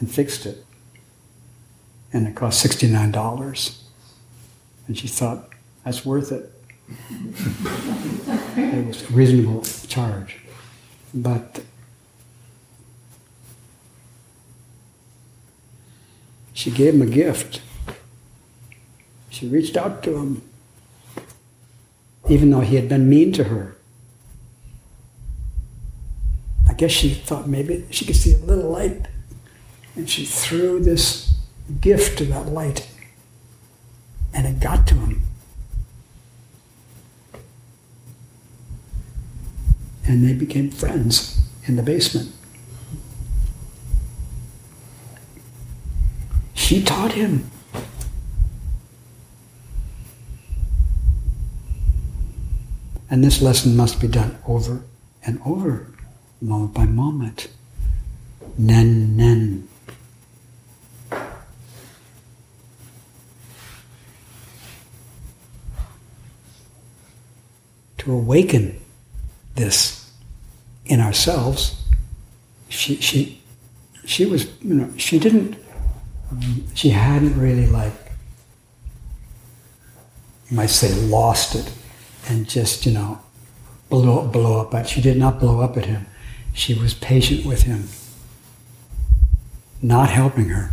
and fixed it. And it cost $69. And she thought, that's worth it. it was a reasonable charge. But she gave him a gift. She reached out to him, even though he had been mean to her. I guess she thought maybe she could see a little light, and she threw this gift to that light, and it got to him. And they became friends in the basement. She taught him. And this lesson must be done over and over, moment by moment. Nen, nen. To awaken this in ourselves, she, she, she was, you know, she didn't, she hadn't really like, you might say, lost it and just, you know, blow, blow up. But she did not blow up at him. She was patient with him, not helping her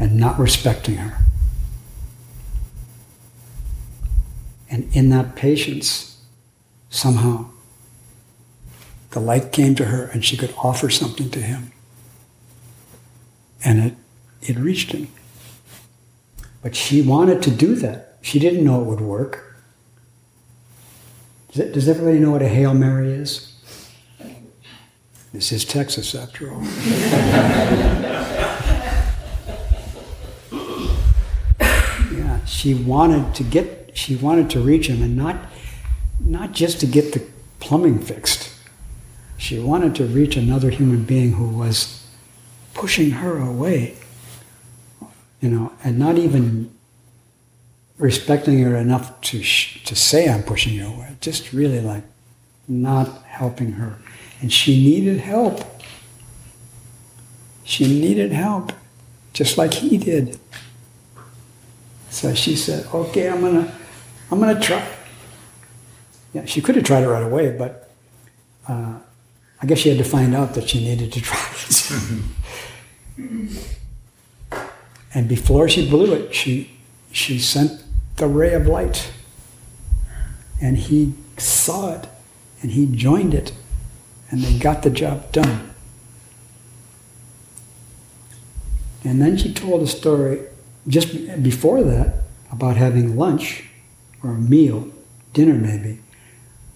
and not respecting her. And in that patience, somehow, the light came to her and she could offer something to him. And it, it reached him. But she wanted to do that. She didn't know it would work. Does, does everybody know what a Hail Mary is? This is Texas, after all. yeah, she wanted to get, she wanted to reach him, and not, not just to get the plumbing fixed, She wanted to reach another human being who was pushing her away, you know, and not even respecting her enough to, to say, I'm pushing you away. Just really like not helping her. And she needed help. She needed help, just like he did. So she said, okay, I'm gonna, I'm gonna try. Yeah, she could have tried it right away, but uh, I guess she had to find out that she needed to try it. and before she blew it, she, she sent the ray of light. And he saw it and he joined it and they got the job done. And then she told a story just before that about having lunch or a meal, dinner maybe,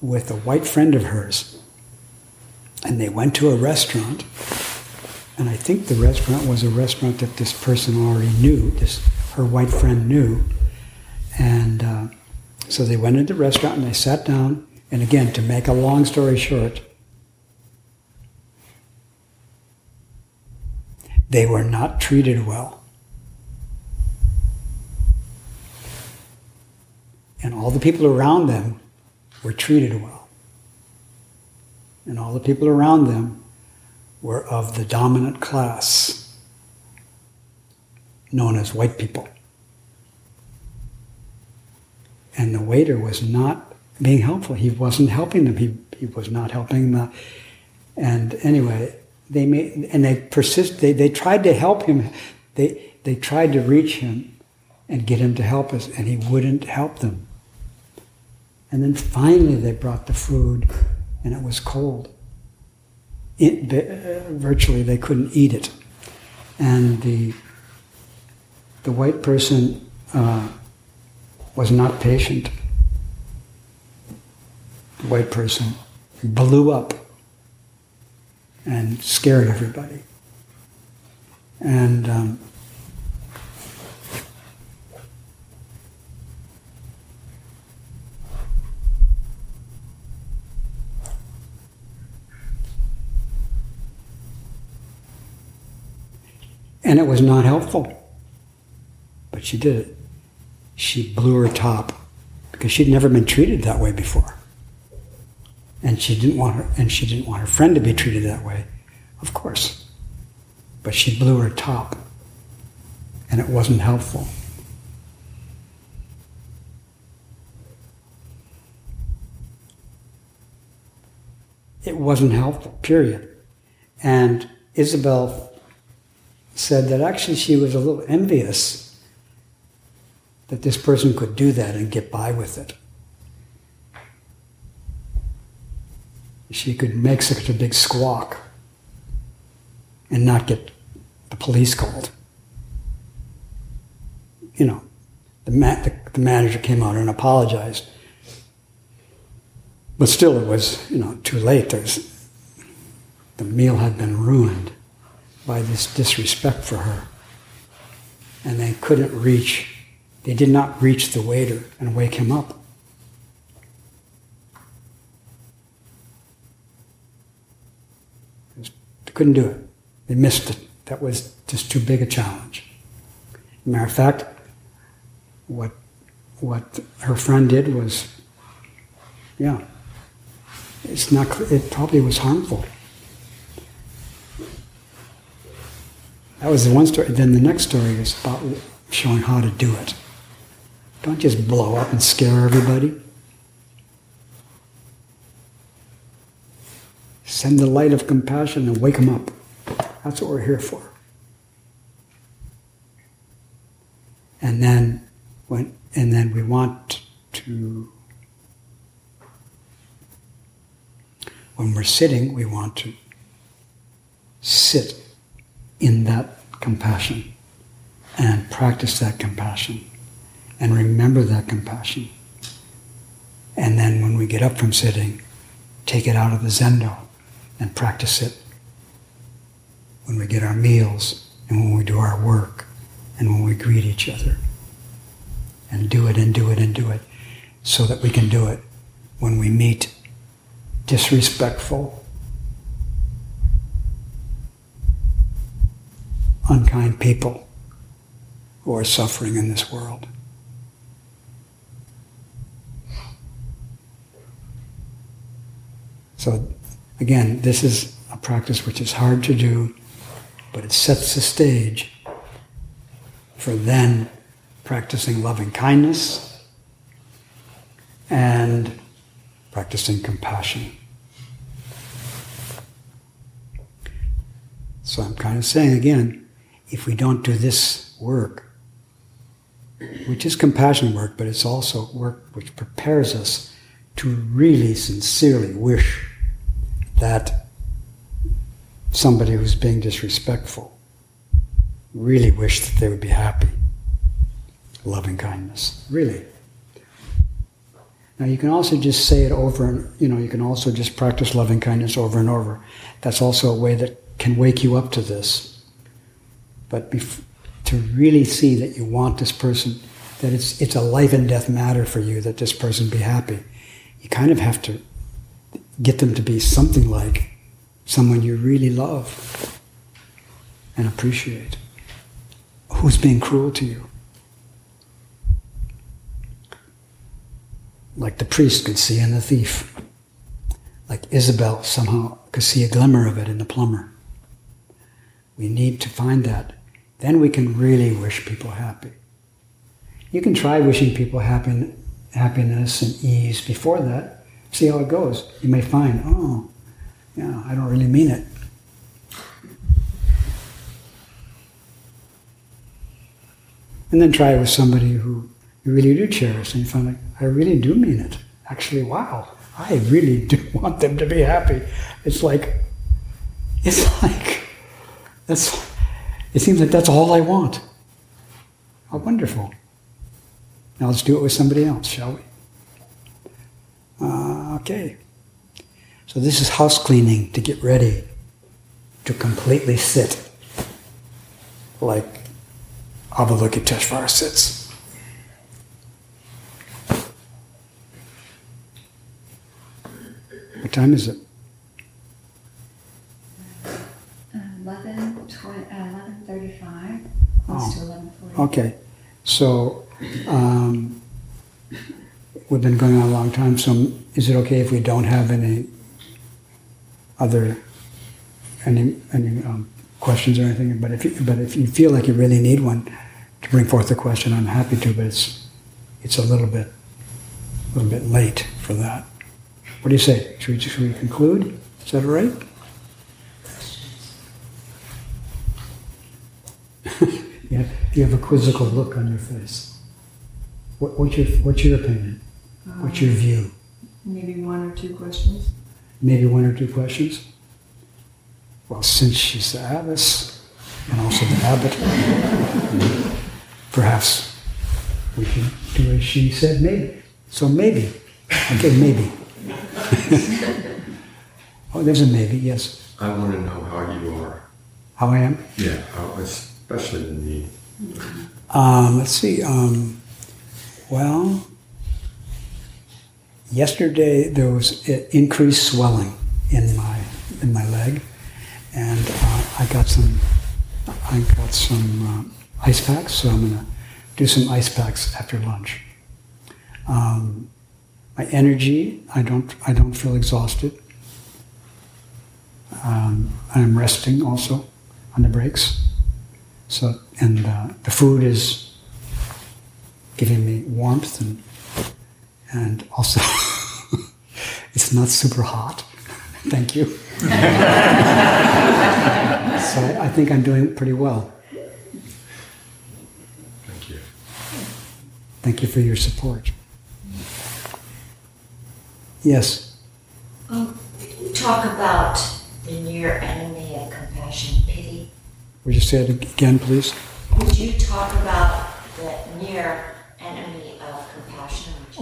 with a white friend of hers. And they went to a restaurant, and I think the restaurant was a restaurant that this person already knew, this her white friend knew. And uh, so they went into the restaurant and they sat down. And again, to make a long story short, they were not treated well. And all the people around them were treated well. And all the people around them were of the dominant class, known as white people. And the waiter was not being helpful. He wasn't helping them. He, he was not helping them. And anyway, they and they persist. They, they tried to help him. They, they tried to reach him and get him to help us, and he wouldn't help them. And then finally, they brought the food, and it was cold. It, uh, virtually, they couldn't eat it, and the the white person uh, was not patient. The white person blew up and scared everybody. And um, and it was not helpful. But she did it. She blew her top because she'd never been treated that way before and she didn't want her and she didn't want her friend to be treated that way of course. But she blew her top and it wasn't helpful. It wasn't helpful period. And isabel said that actually she was a little envious that this person could do that and get by with it she could make such a big squawk and not get the police called. You know, the, ma- the, the manager came out and apologized. But still, it was, you know, too late. There's, the meal had been ruined by this disrespect for her. And they couldn't reach, they did not reach the waiter and wake him up. They couldn't do it. They missed it. That was just too big a challenge. matter of fact, what what her friend did was, yeah, it's not. It probably was harmful. That was the one story. Then the next story is about showing how to do it. Don't just blow up and scare everybody. Send the light of compassion and wake them up. That's what we're here for. And then, when, and then we want to, when we're sitting, we want to sit in that compassion and practice that compassion and remember that compassion. And then when we get up from sitting, take it out of the zendo and practice it when we get our meals and when we do our work and when we greet each other. And do it and do it and do it so that we can do it when we meet disrespectful, unkind people who are suffering in this world. So again, this is a practice which is hard to do, but it sets the stage for then practicing loving kindness and practicing compassion. So I'm kind of saying again, if we don't do this work, which is compassion work, but it's also work which prepares us to really sincerely wish that somebody who's being disrespectful really wish that they would be happy. Loving kindness, really. Now you can also just say it over and you know you can also just practice loving kindness over and over. That's also a way that can wake you up to this. But bef- to really see that you want this person, that it's it's a life and death matter for you that this person be happy, you kind of have to get them to be something like someone you really love and appreciate. Who's being cruel to you? Like the priest could see in the thief. Like Isabel somehow could see a glimmer of it in the plumber. We need to find that. Then we can really wish people happy. You can try wishing people happy, happiness and ease before that. See how it goes. You may find, oh, yeah, I don't really mean it. And then try it with somebody who you really do cherish, and you find like, I really do mean it. Actually, wow, I really do want them to be happy. It's like, it's like, that's, it seems like that's all I want. How wonderful. Now let's do it with somebody else, shall we? Uh, okay. So this is house cleaning to get ready to completely sit like Avalokiteshvara sits. What time is it? 11, 20, uh, 11.35, Oh. to 11.40. Okay, so um, we've been going on a long time. So is it okay if we don't have any other any any um, questions or anything? But if you, but if you feel like you really need one to bring forth a question, I'm happy to. But it's it's a little bit a little bit late for that. What do you say? Should we should we conclude? Is that all right? Yeah, you have a quizzical look on your face. What, what's your What's your opinion? What's your view? Maybe one or two questions. Maybe one or two questions. Well, since she's the abbess and also the abbot, perhaps we can do as she said. Maybe. So maybe. Okay, maybe. oh, there's a maybe. Yes. I want to know how you are. How I am. Yeah, how- especially the knee. Um, let's see. Um, well, yesterday there was increased swelling in my in my leg, and uh, I got some I got some uh, ice packs. So I'm gonna do some ice packs after lunch. Um, my energy, I don't I don't feel exhausted. Um, I'm resting also on the breaks. So, and uh, the food is giving me warmth and and also it's not super hot. Thank you. so I, I think I'm doing pretty well. Thank you. Thank you for your support. Yes. Um, talk about the near enemy of compassion, pity. Would you say it again, please? Would you talk about the near enemy of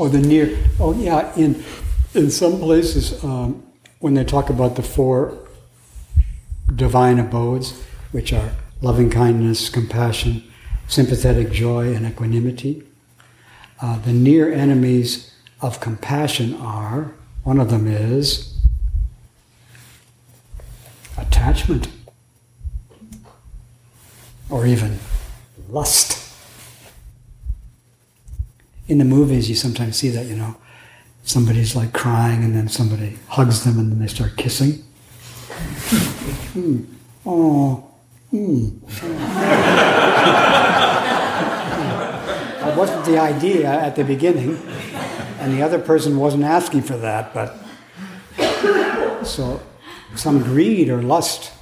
Oh, the near. Oh, yeah. In in some places, um, when they talk about the four divine abodes, which are loving kindness, compassion, sympathetic joy, and equanimity, uh, the near enemies of compassion are one of them is attachment. or even lust. In the movies, you sometimes see that, you know, somebody's like crying and then somebody hugs them and then they start kissing. Hmm. Oh, hmm. that wasn't the idea at the beginning, and the other person wasn't asking for that, but so some greed or lust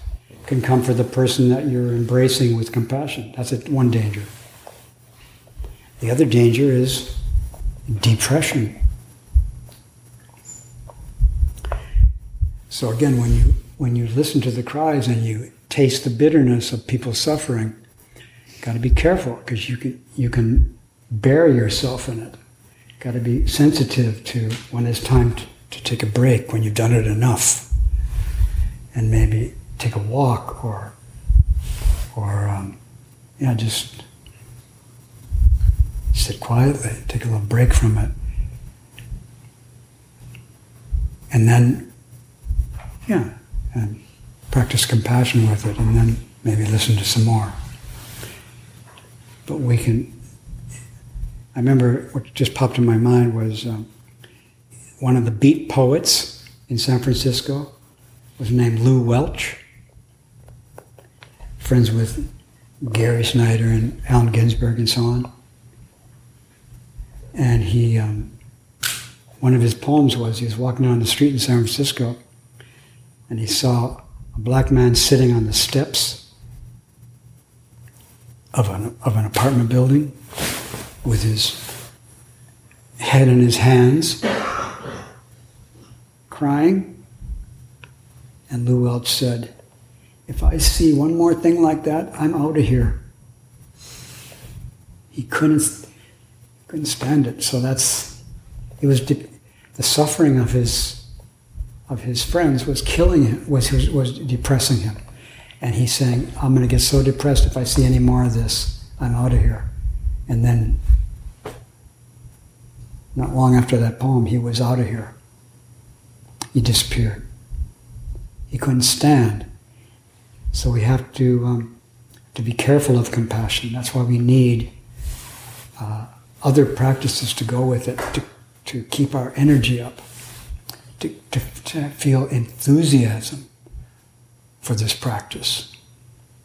can come for the person that you're embracing with compassion. That's one danger. The other danger is depression. So again, when you when you listen to the cries and you taste the bitterness of people suffering, got to be careful because you can you can bury yourself in it. Got to be sensitive to when it's time to, to take a break when you've done it enough, and maybe take a walk or or um, yeah, just sit quietly, take a little break from it, and then yeah, and practice compassion with it, and then maybe listen to some more. But we can. I remember what just popped in my mind was um, one of the beat poets in San Francisco was named Lew Welch, friends with Gary Snyder and Allen Ginsberg and so on. And he, um, one of his poems was he was walking down the street in San Francisco and he saw a black man sitting on the steps of an, of an apartment building with his head in his hands, crying. And Lew Welch said, If I see one more thing like that, I'm out of here. He couldn't, couldn't stand it. So that's, it was de- the suffering of his of his friends was killing him, was, was, was depressing him. And he's saying, I'm going to get so depressed if I see any more of this, I'm out of here. And then, not long after that poem, he was out of here. He disappeared. He couldn't stand. So we have to, um, to be careful of compassion. That's why we need uh, other practices to go with it, to, to keep our energy up to, to, to feel enthusiasm for this practice.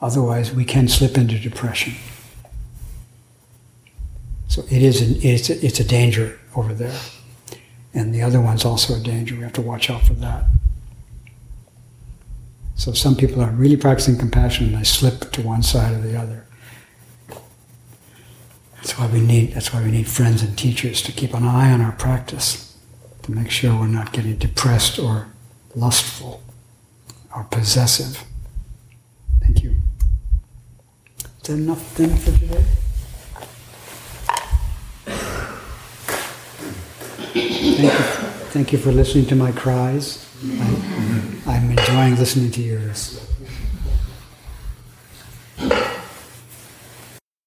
Otherwise, we can slip into depression. So it is an, it's, a, it's a danger over there. And the other one's also a danger. We have to watch out for that. So some people are really practicing compassion and they slip to one side or the other. That's why we need that's why we need friends and teachers to keep an eye on our practice to make sure we're not getting depressed or lustful or possessive. Thank you. Is that enough then for today? Thank you, thank you for listening to my cries. I, I'm enjoying listening to yours.